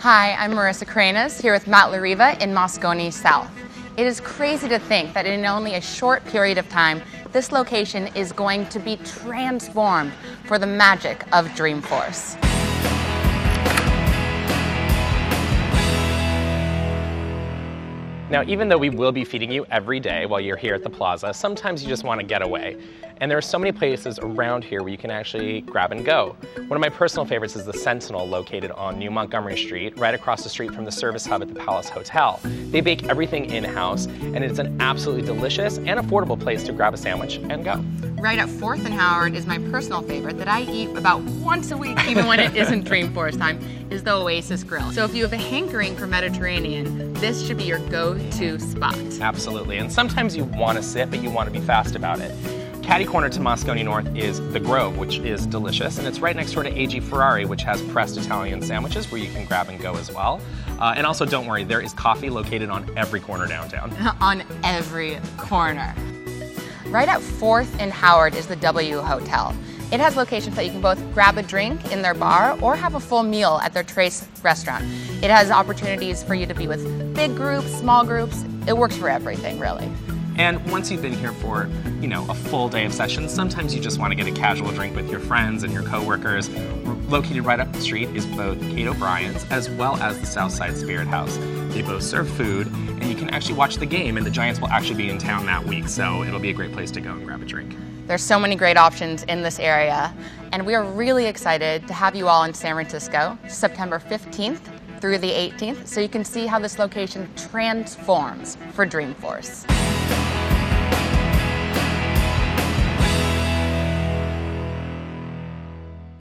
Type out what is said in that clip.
Hi, I'm Marissa Kraines here with Matt Larriva in Moscone South. It is crazy to think that in only a short period of time, this location is going to be transformed for the magic of Dreamforce. Now, even though we will be feeding you every day while you're here at the plaza, sometimes you just want to get away. And there are so many places around here where you can actually grab and go. One of my personal favorites is the Sentinel located on New Montgomery Street, right across the street from the service hub at the Palace Hotel. They bake everything in-house, and it's an absolutely delicious and affordable place to grab a sandwich and go. Right at 4th and Howard is my personal favorite that I eat about once a week, even when it isn't Dreamforce time, is the Oasis Grill. So if you have a hankering for Mediterranean, this should be your go-to spot. Absolutely, and sometimes you want to sit, but you want to be fast about it. Caddy corner to Moscone North is The Grove, which is delicious, and it's right next door to AG Ferrari, which has pressed Italian sandwiches where you can grab and go as well. Uh, and also, don't worry, there is coffee located on every corner downtown. on every corner. Right at 4th and Howard is the W Hotel. It has locations that you can both grab a drink in their bar or have a full meal at their Trace restaurant. It has opportunities for you to be with big groups, small groups. It works for everything, really. And once you've been here for, you know, a full day of sessions, sometimes you just want to get a casual drink with your friends and your coworkers. Located right up the street is both Kate O'Brien's as well as the Southside Spirit House. They both serve food, and you can actually watch the game, and the Giants will actually be in town that week, so it'll be a great place to go and grab a drink. There's so many great options in this area, and we are really excited to have you all in San Francisco September 15th through the 18th so you can see how this location transforms for Dreamforce.